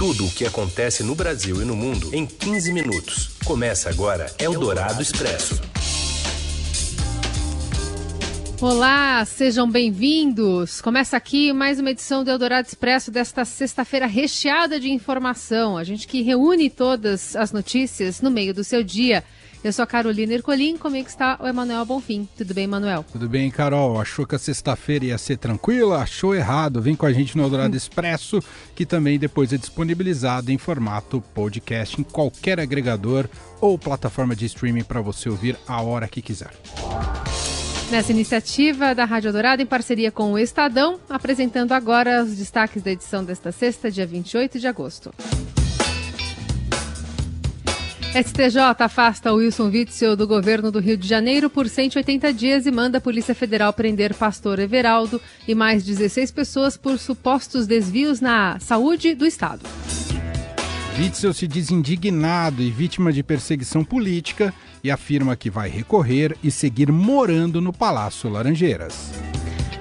Tudo o que acontece no Brasil e no mundo em 15 minutos. Começa agora Eldorado Expresso. Olá, sejam bem-vindos. Começa aqui mais uma edição do Eldorado Expresso desta sexta-feira recheada de informação. A gente que reúne todas as notícias no meio do seu dia. Eu sou a Carolina Ercolim, comigo está o Emanuel Bonfim. Tudo bem, Emanuel? Tudo bem, Carol. Achou que a sexta-feira ia ser tranquila? Achou errado. Vem com a gente no Eldorado Expresso, que também depois é disponibilizado em formato podcast em qualquer agregador ou plataforma de streaming para você ouvir a hora que quiser. Nessa iniciativa da Rádio Dourado, em parceria com o Estadão, apresentando agora os destaques da edição desta sexta, dia 28 de agosto. STJ afasta Wilson Witzel do governo do Rio de Janeiro por 180 dias e manda a Polícia Federal prender pastor Everaldo e mais 16 pessoas por supostos desvios na saúde do Estado. Witzel se diz indignado e vítima de perseguição política e afirma que vai recorrer e seguir morando no Palácio Laranjeiras.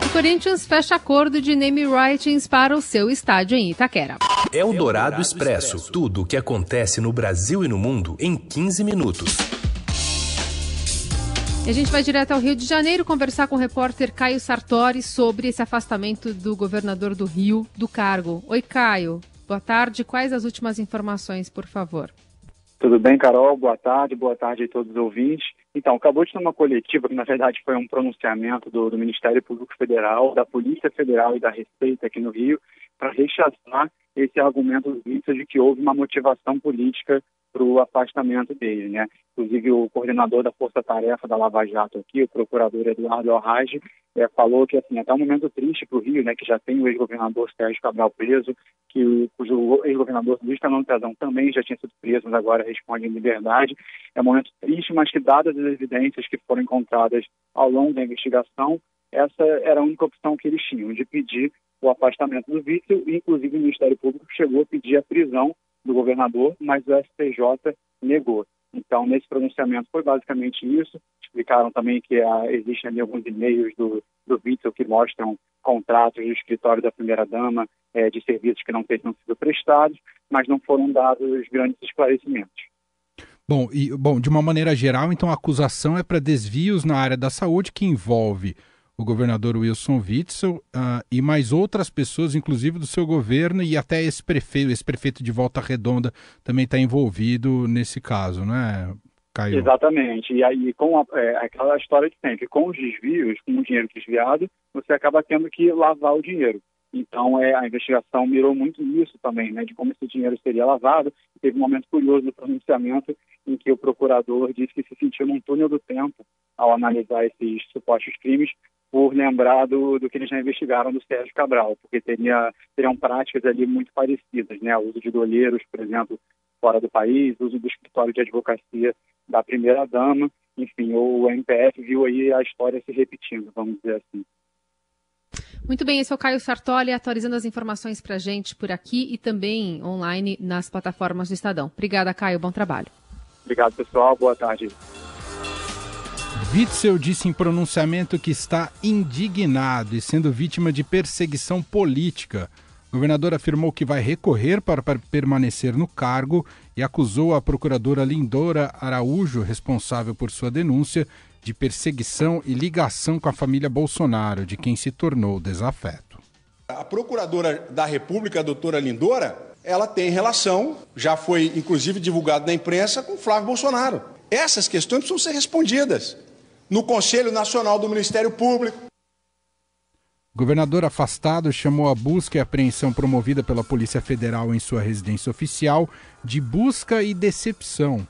O Corinthians fecha acordo de name rights para o seu estádio em Itaquera. É o Dourado Expresso. Tudo o que acontece no Brasil e no mundo em 15 minutos. E a gente vai direto ao Rio de Janeiro conversar com o repórter Caio Sartori sobre esse afastamento do governador do Rio do cargo. Oi, Caio. Boa tarde. Quais as últimas informações, por favor? Tudo bem, Carol? Boa tarde, boa tarde a todos os ouvintes. Então, acabou de ter uma coletiva, que na verdade foi um pronunciamento do, do Ministério Público Federal, da Polícia Federal e da Receita aqui no Rio, para rechaçar esse argumento do de que houve uma motivação política para o afastamento dele, né? Inclusive o coordenador da Força Tarefa da Lava Jato aqui, o procurador Eduardo Arrage, é, falou que assim até um momento triste para o Rio, né, que já tem o ex-governador Sérgio Cabral preso, que cujo ex-governador Luiz Fernando Pezão também já tinha sido preso, mas agora responde em liberdade. É um momento triste, mas que dadas as evidências que foram encontradas ao longo da investigação, essa era a única opção que eles tinham, de pedir o afastamento do vice, inclusive o Ministério Público chegou a pedir a prisão do governador, mas o STJ negou. Então, nesse pronunciamento foi basicamente isso. Explicaram também que ah, existem ali alguns e-mails do, do Witzel que mostram contratos do escritório da primeira-dama eh, de serviços que não teriam sido prestados, mas não foram dados grandes esclarecimentos. Bom, e, bom, de uma maneira geral, então a acusação é para desvios na área da saúde que envolve o governador Wilson Witzel uh, e mais outras pessoas, inclusive do seu governo, e até esse prefeito, esse prefeito de Volta Redonda também está envolvido nesse caso, não é, Caio? Exatamente. E aí, com a, é, aquela história de sempre, com os desvios, com o dinheiro desviado, você acaba tendo que lavar o dinheiro. Então, é, a investigação mirou muito nisso também, né, de como esse dinheiro seria lavado. Teve um momento curioso do pronunciamento em que o procurador disse que se sentiu num túnel do tempo ao analisar esses supostos crimes, por lembrar do, do que eles já investigaram do Sérgio Cabral, porque teria, teriam práticas ali muito parecidas, né? O uso de dolheiros, por exemplo, fora do país, o uso do escritório de advocacia da primeira-dama, enfim, o MPF viu aí a história se repetindo, vamos dizer assim. Muito bem, esse é o Caio Sartori atualizando as informações para a gente por aqui e também online nas plataformas do Estadão. Obrigada, Caio. Bom trabalho. Obrigado, pessoal. Boa tarde. Witzel disse em pronunciamento que está indignado e sendo vítima de perseguição política. O governador afirmou que vai recorrer para permanecer no cargo e acusou a procuradora Lindora Araújo, responsável por sua denúncia, de perseguição e ligação com a família Bolsonaro, de quem se tornou desafeto. A procuradora da República, a doutora Lindora, ela tem relação, já foi inclusive divulgado na imprensa, com Flávio Bolsonaro. Essas questões precisam ser respondidas no Conselho Nacional do Ministério Público. O governador afastado chamou a busca e apreensão promovida pela Polícia Federal em sua residência oficial de busca e decepção.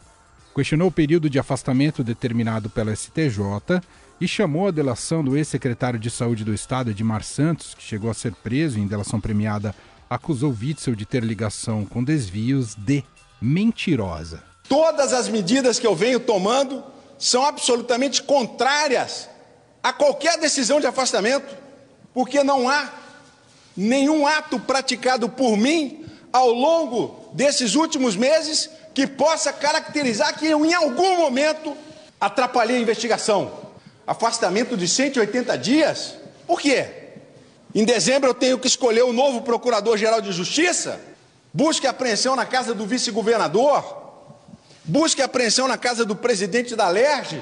Questionou o período de afastamento determinado pela STJ e chamou a delação do ex-secretário de Saúde do Estado, Edmar Santos, que chegou a ser preso em delação premiada, acusou Witzel de ter ligação com desvios de mentirosa. Todas as medidas que eu venho tomando são absolutamente contrárias a qualquer decisão de afastamento, porque não há nenhum ato praticado por mim ao longo desses últimos meses que possa caracterizar que eu, em algum momento, atrapalhei a investigação. Afastamento de 180 dias? Por quê? Em dezembro eu tenho que escolher o novo Procurador-Geral de Justiça? busque apreensão na casa do vice-governador, busque apreensão na casa do presidente da LERJ,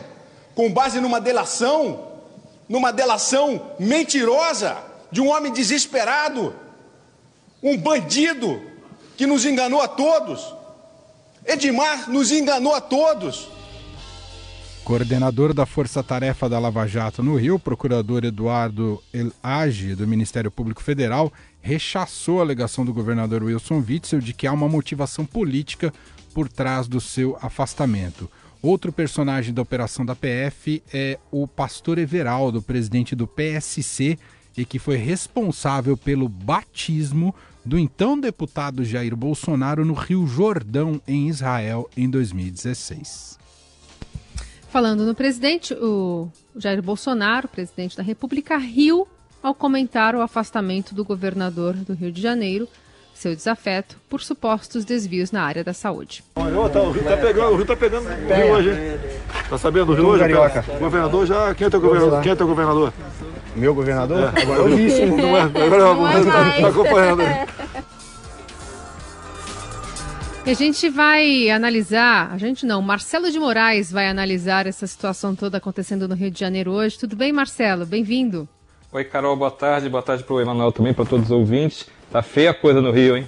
com base numa delação, numa delação mentirosa de um homem desesperado, um bandido que nos enganou a todos. Edmar nos enganou a todos. Coordenador da Força Tarefa da Lava Jato no Rio, procurador Eduardo El Age, do Ministério Público Federal, rechaçou a alegação do governador Wilson Witzel de que há uma motivação política por trás do seu afastamento. Outro personagem da operação da PF é o pastor Everaldo, presidente do PSC, e que foi responsável pelo batismo do então deputado Jair Bolsonaro no Rio Jordão, em Israel, em 2016. Falando no presidente, o Jair Bolsonaro, presidente da República, riu ao comentar o afastamento do governador do Rio de Janeiro, seu desafeto por supostos desvios na área da saúde. Tá, o Rio tá pegando, o Rio tá pegando o Rio hoje, hein? Tá sabendo do Rio hoje? O governador já. Quem é teu governador? Quem é teu governador? Meu governador? É. Agora eu vi, Não é, agora não é tá, tá acompanhando. E a gente vai analisar, a gente não, Marcelo de Moraes vai analisar essa situação toda acontecendo no Rio de Janeiro hoje. Tudo bem, Marcelo? Bem-vindo. Oi, Carol, boa tarde. Boa tarde para o Emanuel também, para todos os ouvintes. Tá feia a coisa no Rio, hein?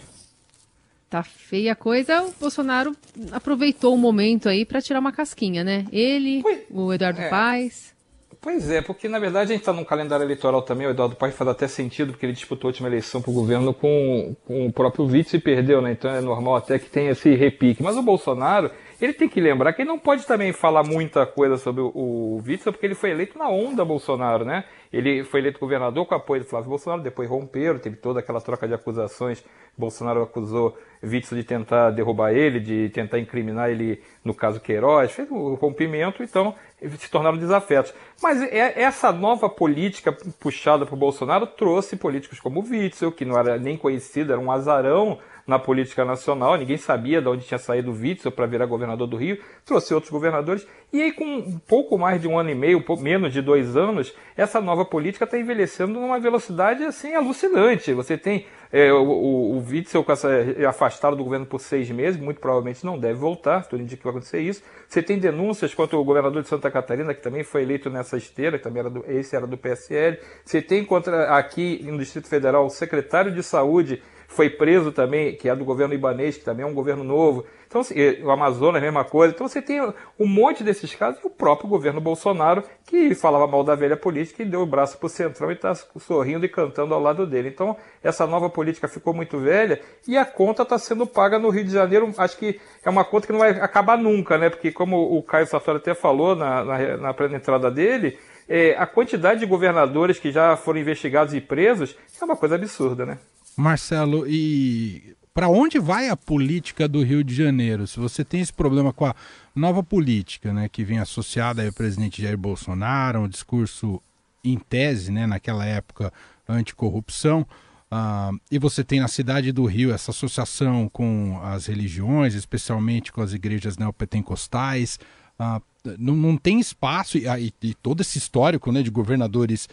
Tá feia a coisa. O Bolsonaro aproveitou o momento aí para tirar uma casquinha, né? Ele, Oi. o Eduardo é. Paes. Pois é, porque na verdade a gente está num calendário eleitoral também, o Eduardo Paes faz até sentido, porque ele disputou a última eleição para o governo com, com o próprio vice e perdeu, né? Então é normal até que tenha esse repique. Mas o Bolsonaro, ele tem que lembrar que ele não pode também falar muita coisa sobre o, o Witzel, porque ele foi eleito na onda Bolsonaro, né? Ele foi eleito governador com apoio do Flávio Bolsonaro, depois romperam, teve toda aquela troca de acusações. Bolsonaro acusou Witzel de tentar derrubar ele, de tentar incriminar ele no caso Queiroz, fez um rompimento, então se tornaram desafetos. Mas é, essa nova política puxada por Bolsonaro trouxe políticos como Witzel, que não era nem conhecido, era um azarão na política nacional, ninguém sabia de onde tinha saído o Witzel para virar governador do Rio, trouxe outros governadores, e aí com um pouco mais de um ano e meio, menos de dois anos, essa nova política está envelhecendo numa velocidade assim alucinante. Você tem é, o, o, o Witzel com essa, é afastado do governo por seis meses, muito provavelmente não deve voltar, tudo indica que vai acontecer isso. Você tem denúncias contra o governador de Santa Catarina, que também foi eleito nessa esteira, que também era do, esse era do PSL. Você tem contra aqui no Distrito Federal o secretário de Saúde foi preso também, que é do governo ibanês, que também é um governo novo. Então, assim, o Amazonas, a mesma coisa. Então, você tem um monte desses casos e o próprio governo Bolsonaro, que falava mal da velha política e deu o braço para o Centrão e está sorrindo e cantando ao lado dele. Então, essa nova política ficou muito velha e a conta está sendo paga no Rio de Janeiro. Acho que é uma conta que não vai acabar nunca, né? Porque, como o Caio Sartori até falou na, na, na entrada dele, é, a quantidade de governadores que já foram investigados e presos é uma coisa absurda, né? Marcelo, e para onde vai a política do Rio de Janeiro? Se você tem esse problema com a nova política, né, que vem associada ao presidente Jair Bolsonaro, um discurso em tese, né, naquela época anticorrupção, uh, e você tem na cidade do Rio essa associação com as religiões, especialmente com as igrejas neopentecostais, uh, não, não tem espaço, e, e, e todo esse histórico né, de governadores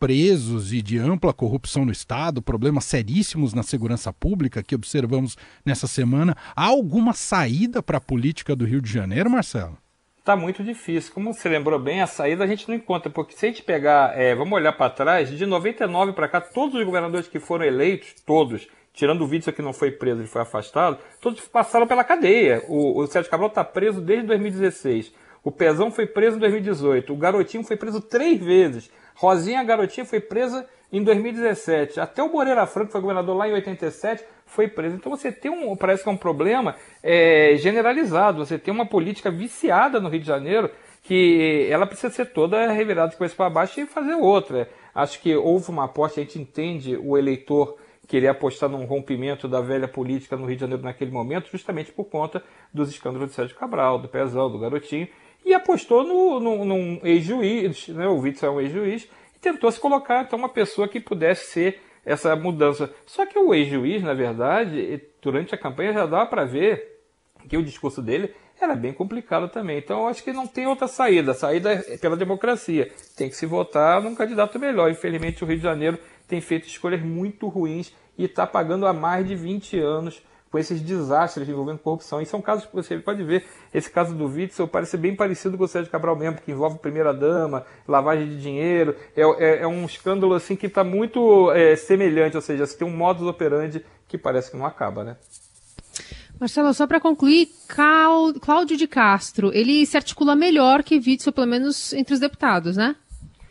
presos e de ampla corrupção no Estado, problemas seríssimos na segurança pública que observamos nessa semana. Há alguma saída para a política do Rio de Janeiro, Marcelo? Está muito difícil. Como você lembrou bem, a saída a gente não encontra, porque se a gente pegar, é, vamos olhar para trás, de 99 para cá, todos os governadores que foram eleitos, todos, tirando o Witzel que não foi preso, ele foi afastado, todos passaram pela cadeia. O, o Sérgio Cabral está preso desde 2016. O Pezão foi preso em 2018. O Garotinho foi preso três vezes. Rosinha Garotinha foi presa em 2017. Até o Moreira Franco, foi governador lá em 87, foi preso. Então você tem um, parece que é um problema é, generalizado. Você tem uma política viciada no Rio de Janeiro que ela precisa ser toda revirada de coisa para baixo e fazer outra. Acho que houve uma aposta, a gente entende o eleitor querer apostar num rompimento da velha política no Rio de Janeiro naquele momento, justamente por conta dos escândalos de Sérgio Cabral, do Pezão, do Garotinho, e apostou no, no, num ex-juiz, né, o Witzel é um ex-juiz, e tentou se colocar então uma pessoa que pudesse ser essa mudança. Só que o ex-juiz, na verdade, durante a campanha já dava para ver que o discurso dele era bem complicado também. Então eu acho que não tem outra saída. A saída é pela democracia. Tem que se votar num candidato melhor. Infelizmente o Rio de Janeiro tem feito escolhas muito ruins e está pagando há mais de 20 anos com esses desastres envolvendo corrupção. E são casos que você pode ver, esse caso do Witzel parece bem parecido com o Sérgio Cabral mesmo, que envolve primeira-dama, lavagem de dinheiro. É, é, é, um escândalo assim que está muito é, semelhante, ou seja, você tem um modus operandi que parece que não acaba, né? Marcelo, só para concluir, Cláudio de Castro, ele se articula melhor que Witzel, pelo menos entre os deputados, né?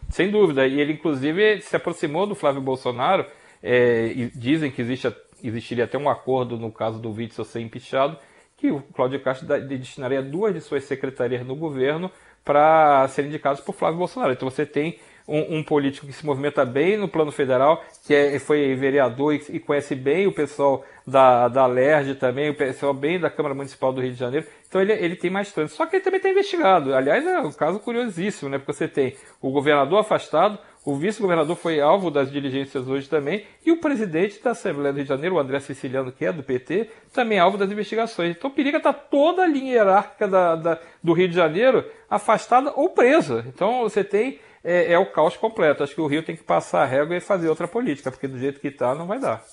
Sem dúvida. E ele, inclusive, se aproximou do Flávio Bolsonaro. É, dizem que existe, existiria até um acordo no caso do Witzel ser empichado, que o Cláudio Castro destinaria duas de suas secretarias no governo para serem indicados por Flávio Bolsonaro. Então você tem um, um, político que se movimenta bem no plano federal, que é, foi vereador e, e, conhece bem o pessoal da, da LERJ também, o pessoal bem da Câmara Municipal do Rio de Janeiro. Então ele, ele tem mais trânsito. Só que ele também está investigado. Aliás, é um caso curiosíssimo, né? Porque você tem o governador afastado, o vice-governador foi alvo das diligências hoje também, e o presidente da Assembleia do Rio de Janeiro, o André Siciliano, que é do PT, também é alvo das investigações. Então periga está toda a linha hierárquica da, da, do Rio de Janeiro afastada ou presa. Então você tem é, é, o caos completo. Acho que o Rio tem que passar a régua e fazer outra política, porque do jeito que está não vai dar.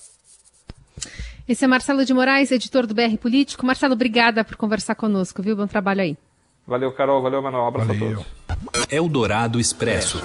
Esse é Marcelo de Moraes, editor do BR Político. Marcelo, obrigada por conversar conosco, viu? Bom trabalho aí. Valeu, Carol. Valeu, Manuel. Um abraço Valeu. a todos. Eldorado Expresso.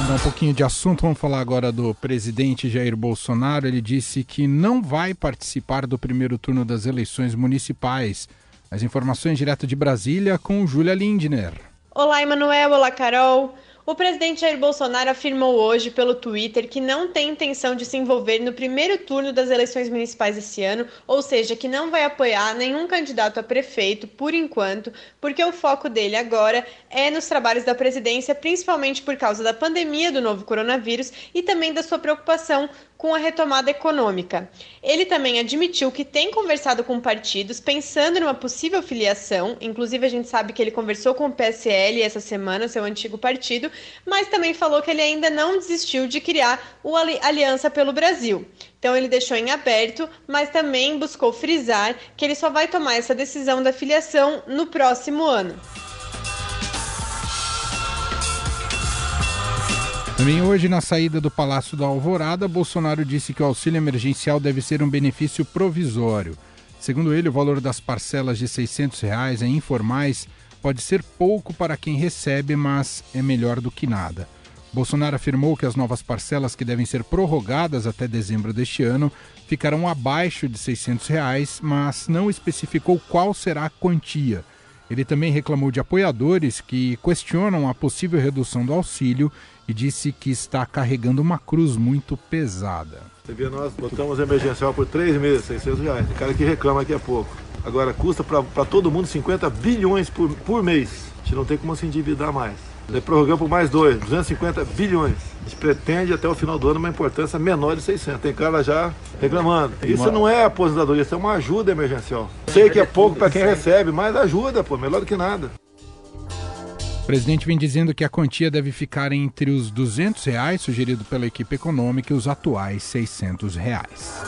Mudar um pouquinho de assunto, vamos falar agora do presidente Jair Bolsonaro. Ele disse que não vai participar do primeiro turno das eleições municipais. As informações direto de Brasília com Júlia Lindner. Olá, Emanuel. Olá, Carol. O presidente Jair Bolsonaro afirmou hoje pelo Twitter que não tem intenção de se envolver no primeiro turno das eleições municipais esse ano, ou seja, que não vai apoiar nenhum candidato a prefeito por enquanto, porque o foco dele agora é nos trabalhos da presidência, principalmente por causa da pandemia do novo coronavírus e também da sua preocupação com a retomada econômica. Ele também admitiu que tem conversado com partidos pensando numa possível filiação, inclusive a gente sabe que ele conversou com o PSL essa semana, seu antigo partido, mas também falou que ele ainda não desistiu de criar o Aliança pelo Brasil. Então ele deixou em aberto, mas também buscou frisar que ele só vai tomar essa decisão da filiação no próximo ano. Também hoje, na saída do Palácio da Alvorada, Bolsonaro disse que o auxílio emergencial deve ser um benefício provisório. Segundo ele, o valor das parcelas de 600 reais em informais pode ser pouco para quem recebe, mas é melhor do que nada. Bolsonaro afirmou que as novas parcelas que devem ser prorrogadas até dezembro deste ano ficarão abaixo de 600 reais, mas não especificou qual será a quantia. Ele também reclamou de apoiadores que questionam a possível redução do auxílio e disse que está carregando uma cruz muito pesada. Você vê, nós botamos emergencial por três meses, 600 reais. Tem cara que reclama que é pouco. Agora, custa para todo mundo 50 bilhões por, por mês. A gente não tem como se endividar mais. Ele prorrogou por mais dois, 250 bilhões. A gente pretende até o final do ano uma importância menor de 600. Tem cara já reclamando. Isso não é aposentadoria, isso é uma ajuda emergencial. Sei que é pouco para quem recebe, mas ajuda, pô, melhor do que nada. O presidente vem dizendo que a quantia deve ficar entre os 200 reais sugerido pela equipe econômica e os atuais 600 reais.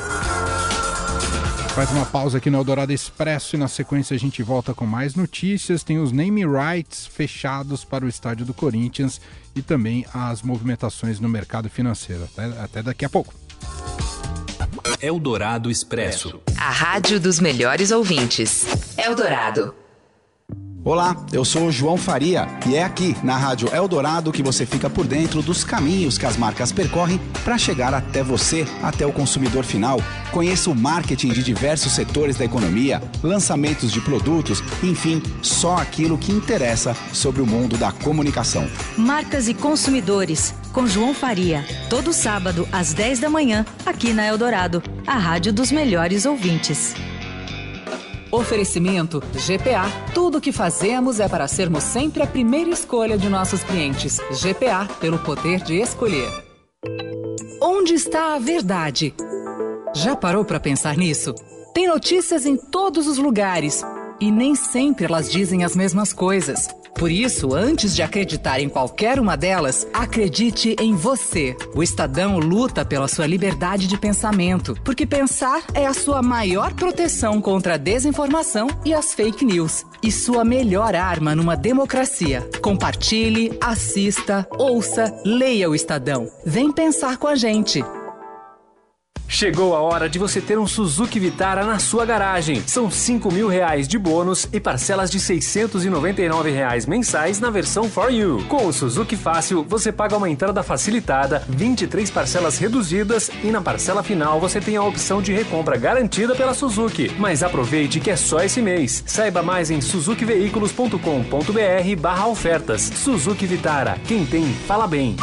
Faz uma pausa aqui no Eldorado Expresso e na sequência a gente volta com mais notícias. Tem os name rights fechados para o estádio do Corinthians e também as movimentações no mercado financeiro. Até, até daqui a pouco. Eldorado Expresso. A rádio dos melhores ouvintes. Eldorado. Olá, eu sou o João Faria e é aqui na Rádio Eldorado que você fica por dentro dos caminhos que as marcas percorrem para chegar até você, até o consumidor final. Conheça o marketing de diversos setores da economia, lançamentos de produtos, enfim, só aquilo que interessa sobre o mundo da comunicação. Marcas e consumidores, com João Faria, todo sábado às 10 da manhã, aqui na Eldorado, a rádio dos melhores ouvintes. Oferecimento GPA. Tudo o que fazemos é para sermos sempre a primeira escolha de nossos clientes. GPA, pelo poder de escolher. Onde está a verdade? Já parou para pensar nisso? Tem notícias em todos os lugares e nem sempre elas dizem as mesmas coisas. Por isso, antes de acreditar em qualquer uma delas, acredite em você. O Estadão luta pela sua liberdade de pensamento, porque pensar é a sua maior proteção contra a desinformação e as fake news. E sua melhor arma numa democracia. Compartilhe, assista, ouça, leia o Estadão. Vem pensar com a gente. Chegou a hora de você ter um Suzuki Vitara na sua garagem. São 5 mil reais de bônus e parcelas de 699 reais mensais na versão For You. Com o Suzuki Fácil, você paga uma entrada facilitada, 23 parcelas reduzidas e na parcela final você tem a opção de recompra garantida pela Suzuki. Mas aproveite que é só esse mês. Saiba mais em suzukiveículos.com.br barra ofertas. Suzuki Vitara. Quem tem, fala bem.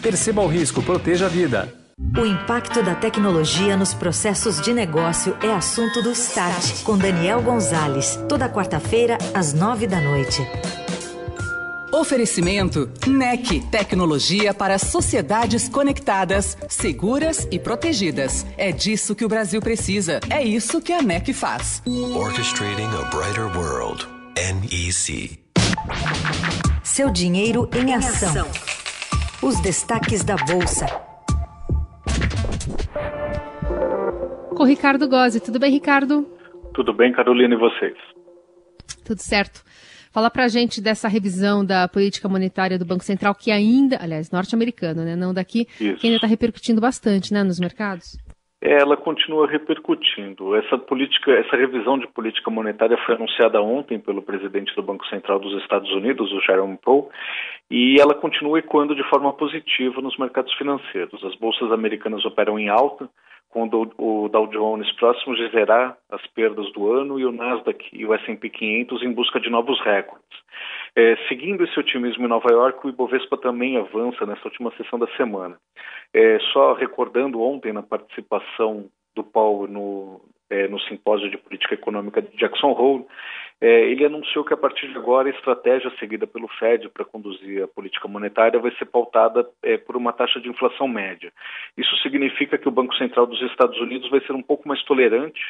Perceba o risco, proteja a vida. O impacto da tecnologia nos processos de negócio é assunto do Start, com Daniel Gonzalez, toda quarta-feira, às nove da noite. Oferecimento NEC, tecnologia para sociedades conectadas, seguras e protegidas. É disso que o Brasil precisa. É isso que a NEC faz. Orchestrating a brighter world. NEC. Seu dinheiro em ação. Os destaques da bolsa. Com Ricardo Gozzi. Tudo bem, Ricardo? Tudo bem, Carolina, e vocês? Tudo certo. Fala pra gente dessa revisão da política monetária do Banco Central, que ainda, aliás, norte-americano, né? Não daqui, Isso. que ainda está repercutindo bastante, né, nos mercados. Ela continua repercutindo. Essa política, essa revisão de política monetária foi anunciada ontem pelo presidente do Banco Central dos Estados Unidos, o Jerome Powell, e ela continua ecoando de forma positiva nos mercados financeiros. As bolsas americanas operam em alta, quando o Dow Jones próximo de zerar as perdas do ano e o Nasdaq e o S&P 500 em busca de novos recordes. É, seguindo esse otimismo em Nova York, o Ibovespa também avança nessa última sessão da semana. É, só recordando ontem na participação do Paulo no, é, no simpósio de política econômica de Jackson Hole, é, ele anunciou que a partir de agora a estratégia seguida pelo Fed para conduzir a política monetária vai ser pautada é, por uma taxa de inflação média. Isso significa que o Banco Central dos Estados Unidos vai ser um pouco mais tolerante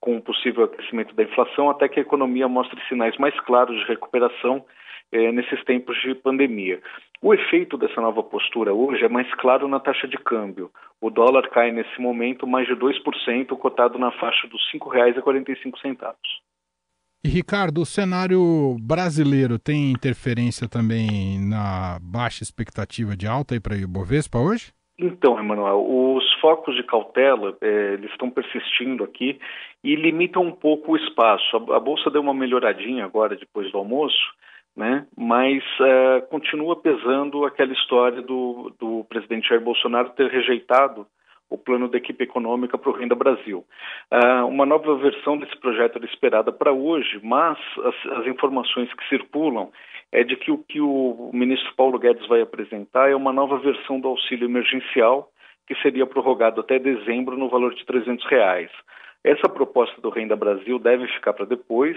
com o possível aquecimento da inflação até que a economia mostre sinais mais claros de recuperação é, nesses tempos de pandemia. O efeito dessa nova postura hoje é mais claro na taxa de câmbio. O dólar cai nesse momento mais de 2%, cotado na faixa dos R$ 5,45. E Ricardo, o cenário brasileiro tem interferência também na baixa expectativa de alta para o Ibovespa hoje? Então, Emanuel, os focos de cautela é, eles estão persistindo aqui e limitam um pouco o espaço. A, a bolsa deu uma melhoradinha agora depois do almoço, né? Mas é, continua pesando aquela história do, do presidente Jair Bolsonaro ter rejeitado o plano da equipe econômica para o Renda Brasil. Uh, uma nova versão desse projeto era esperada para hoje, mas as, as, informações que circulam é de que o que o ministro Paulo Guedes vai apresentar é uma nova versão do auxílio emergencial que seria prorrogado até dezembro no valor de 300 reais. Essa proposta do Renda Brasil deve ficar para depois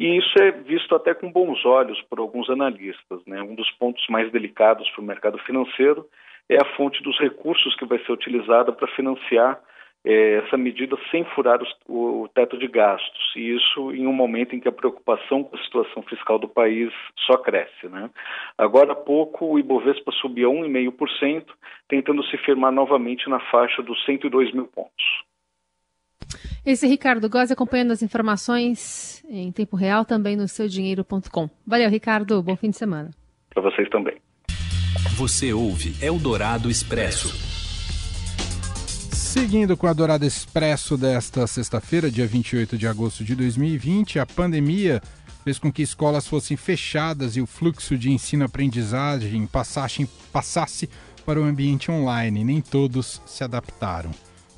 e isso é visto até com bons olhos por alguns analistas. Né? Um dos pontos mais delicados para o mercado financeiro é a fonte dos recursos que vai ser utilizada para financiar é, essa medida sem furar os, o, o, teto de gastos. E isso em um momento em que a preocupação com a situação fiscal do país só cresce. Né? Agora há pouco, o Ibovespa subiu 1,5%, tentando se firmar novamente na faixa dos 102 mil pontos. Esse é Ricardo Gozzi acompanhando as informações em tempo real também no seudinheiro.com. Valeu, Ricardo. Bom fim de semana. Para vocês também. Você ouve Eldorado Expresso. Seguindo com a Dourado Expresso desta sexta-feira, dia 28 de agosto de 2020, a pandemia fez com que escolas fossem fechadas e o fluxo de ensino-aprendizagem passasse, passasse para o ambiente online. Nem todos se adaptaram.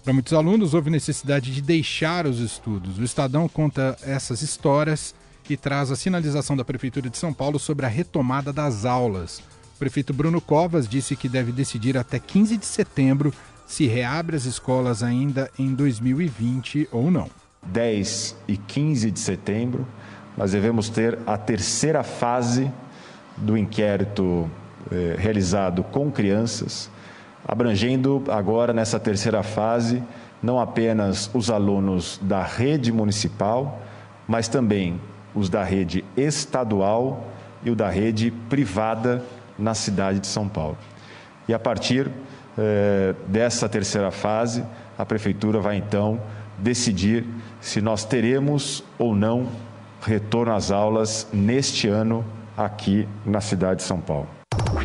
Para muitos alunos, houve necessidade de deixar os estudos. O Estadão conta essas histórias e traz a sinalização da Prefeitura de São Paulo sobre a retomada das aulas. O prefeito Bruno Covas disse que deve decidir até 15 de setembro se reabre as escolas ainda em 2020 ou não. 10 e 15 de setembro, nós devemos ter a terceira fase do inquérito eh, realizado com crianças abrangendo agora nessa terceira fase não apenas os alunos da rede municipal, mas também os da rede estadual e o da rede privada na cidade de São Paulo. E a partir eh, dessa terceira fase, a Prefeitura vai então decidir se nós teremos ou não retorno às aulas neste ano aqui na cidade de São Paulo.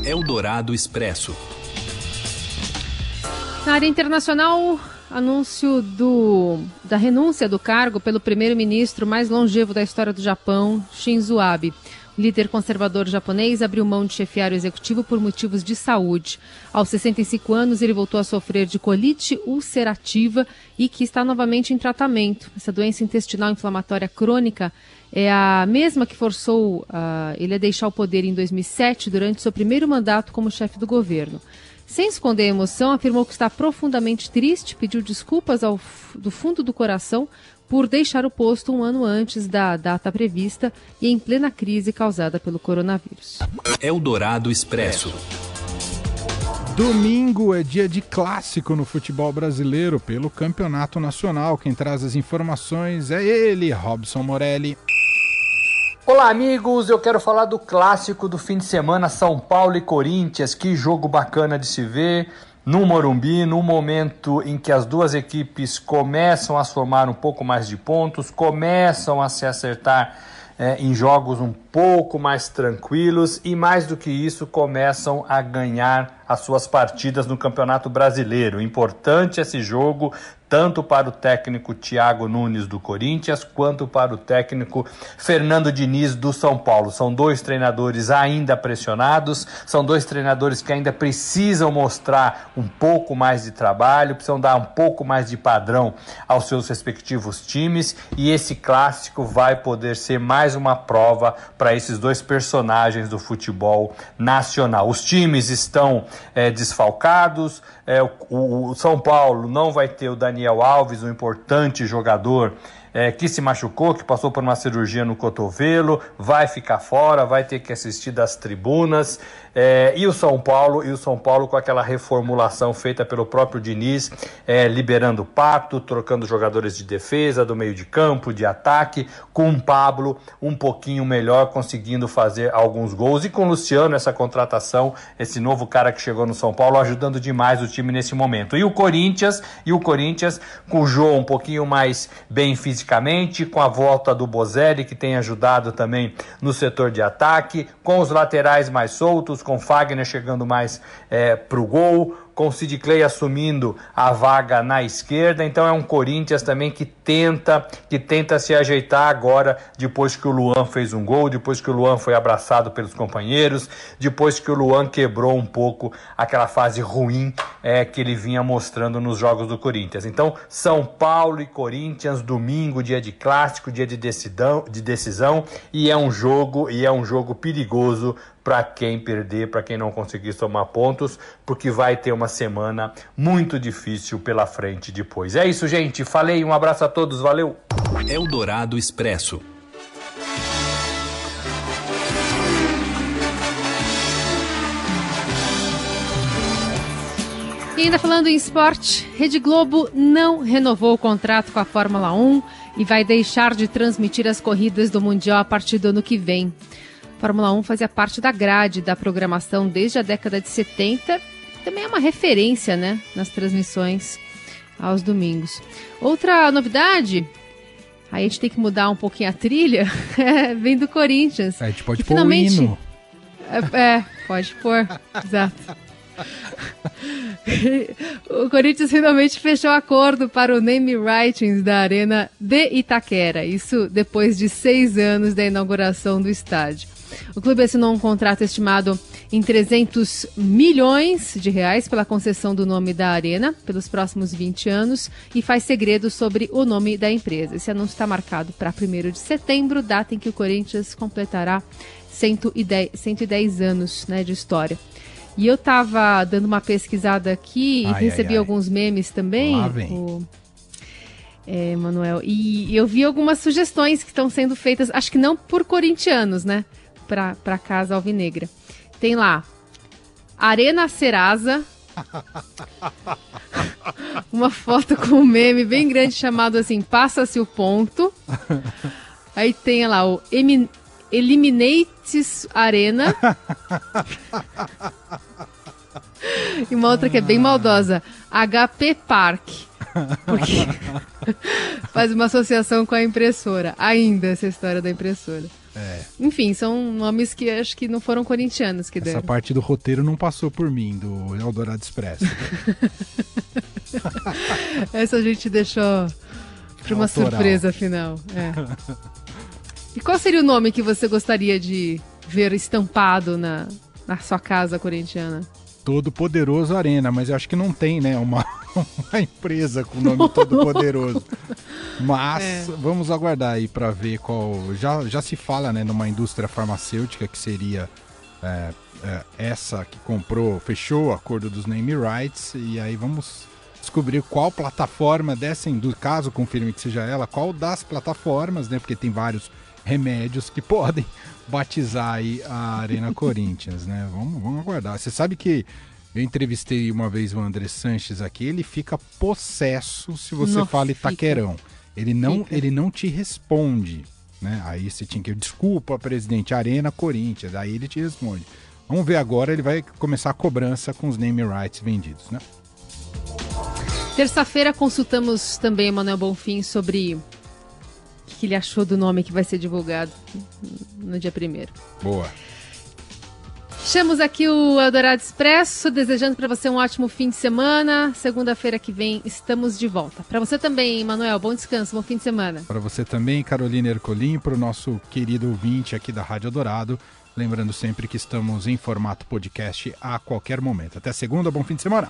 Eldorado Expresso. Na área internacional, anúncio do, da renúncia do cargo pelo primeiro-ministro mais longevo da história do Japão, Shinzo Abe. O líder conservador japonês abriu mão de chefiar o executivo por motivos de saúde. Aos 65 anos, ele voltou a sofrer de colite ulcerativa e que está novamente em tratamento. Essa doença intestinal inflamatória crônica é a mesma que forçou uh, ele a deixar o poder em 2007, durante seu primeiro mandato como chefe do governo. Sem esconder a emoção, afirmou que está profundamente triste, pediu desculpas ao, do fundo do coração por deixar o posto um ano antes da data prevista e em plena crise causada pelo coronavírus. Eldorado Expresso. Domingo é dia de clássico no futebol brasileiro pelo Campeonato Nacional. Quem traz as informações é ele, Robson Morelli. Olá, amigos. Eu quero falar do clássico do fim de semana São Paulo e Corinthians. Que jogo bacana de se ver no Morumbi, no momento em que as duas equipes começam a somar um pouco mais de pontos, começam a se acertar é, em jogos um pouco mais tranquilos e, mais do que isso, começam a ganhar as suas partidas no Campeonato Brasileiro. Importante esse jogo, tanto para o técnico Thiago Nunes do Corinthians quanto para o técnico Fernando Diniz do São Paulo. São dois treinadores ainda pressionados, são dois treinadores que ainda precisam mostrar um pouco mais de trabalho, precisam dar um pouco mais de padrão aos seus respectivos times e esse clássico vai poder ser mais uma prova para esses dois personagens do futebol nacional. Os times estão é, desfalcados, é, o, o São Paulo não vai ter o Daniel Alves, um importante jogador é, que se machucou, que passou por uma cirurgia no cotovelo, vai ficar fora, vai ter que assistir das tribunas. É, e o São Paulo, e o São Paulo com aquela reformulação feita pelo próprio Diniz, é, liberando o Pato, trocando jogadores de defesa, do meio de campo, de ataque, com o Pablo um pouquinho melhor, conseguindo fazer alguns gols. E com o Luciano, essa contratação, esse novo cara que chegou no São Paulo, ajudando demais o time nesse momento. E o Corinthians, e o Corinthians com o João um pouquinho mais bem fisicamente, com a volta do Bozelli, que tem ajudado também no setor de ataque, com os laterais mais soltos, com Fagner chegando mais é, para o gol, com Sid Clay assumindo a vaga na esquerda. Então é um Corinthians também que tenta, que tenta se ajeitar agora depois que o Luan fez um gol, depois que o Luan foi abraçado pelos companheiros, depois que o Luan quebrou um pouco aquela fase ruim é, que ele vinha mostrando nos jogos do Corinthians. Então São Paulo e Corinthians domingo, dia de clássico, dia de decisão, de decisão e é um jogo e é um jogo perigoso para quem perder, para quem não conseguir somar pontos, porque vai ter uma semana muito difícil pela frente depois. É isso, gente. Falei, um abraço a todos, valeu. Eldorado Expresso. E ainda falando em esporte, Rede Globo não renovou o contrato com a Fórmula 1 e vai deixar de transmitir as corridas do Mundial a partir do ano que vem. Fórmula 1 fazia parte da grade da programação desde a década de 70. Também é uma referência, né, nas transmissões aos domingos. Outra novidade, aí a gente tem que mudar um pouquinho a trilha, vem do Corinthians. É, a gente pode pôr finalmente... o hino. É, é, pode pôr, exato. o Corinthians finalmente fechou acordo para o name writings da Arena de Itaquera. Isso depois de seis anos da inauguração do estádio. O clube assinou um contrato estimado em 300 milhões de reais pela concessão do nome da arena pelos próximos 20 anos e faz segredo sobre o nome da empresa. Esse anúncio está marcado para 1 de setembro, data em que o Corinthians completará 110, 110 anos né, de história. E eu estava dando uma pesquisada aqui ai, e recebi ai, ai. alguns memes também. Lá vem. O... É, Manuel. E eu vi algumas sugestões que estão sendo feitas, acho que não por corintianos, né? Para casa alvinegra. Tem lá Arena Serasa. uma foto com um meme bem grande chamado assim, passa-se o ponto. Aí tem lá o Emin Eliminates Arena. e uma outra que é bem maldosa, HP Park. Porque faz uma associação com a impressora. Ainda essa história da impressora. É. Enfim, são nomes que acho que não foram corintianos que Essa deram. parte do roteiro não passou por mim, do Eldorado Expresso. Essa a gente deixou para uma Autoral. surpresa final. É. E qual seria o nome que você gostaria de ver estampado na, na sua casa corintiana? Todo Poderoso Arena, mas eu acho que não tem, né? Uma, uma empresa com o nome Todo Poderoso. Mas É. vamos aguardar aí para ver qual. Já, já se fala, né, numa indústria farmacêutica que seria é, é, essa que comprou, fechou o acordo dos name rights, e aí vamos descobrir qual plataforma dessa indústria, caso confirme que seja ela, qual das plataformas, né? Porque tem vários remédios que podem batizar aí a Arena Corinthians, né? Vamos, vamos aguardar. Você sabe que eu entrevistei uma vez o André Sanches aqui, ele fica possesso se você Não fala fica. Itaquerão. Ele não, Fica. ele não te responde, né? Aí você tinha que, desculpa, presidente, Arena Corinthians, aí ele te responde. Vamos ver agora, ele vai começar a cobrança com os name rights vendidos, né? Terça-feira consultamos também Manuel Bonfim sobre o que ele achou do nome que vai ser divulgado no dia primeiro. Boa. Fechamos aqui o Eldorado Expresso, desejando para você um ótimo fim de semana. Segunda-feira que vem estamos de volta. Para você também, Manuel, bom descanso, bom fim de semana. Para você também, Carolina Ercolim, para o nosso querido ouvinte aqui da Rádio Dourado. Lembrando sempre que estamos em formato podcast a qualquer momento. Até segunda, bom fim de semana.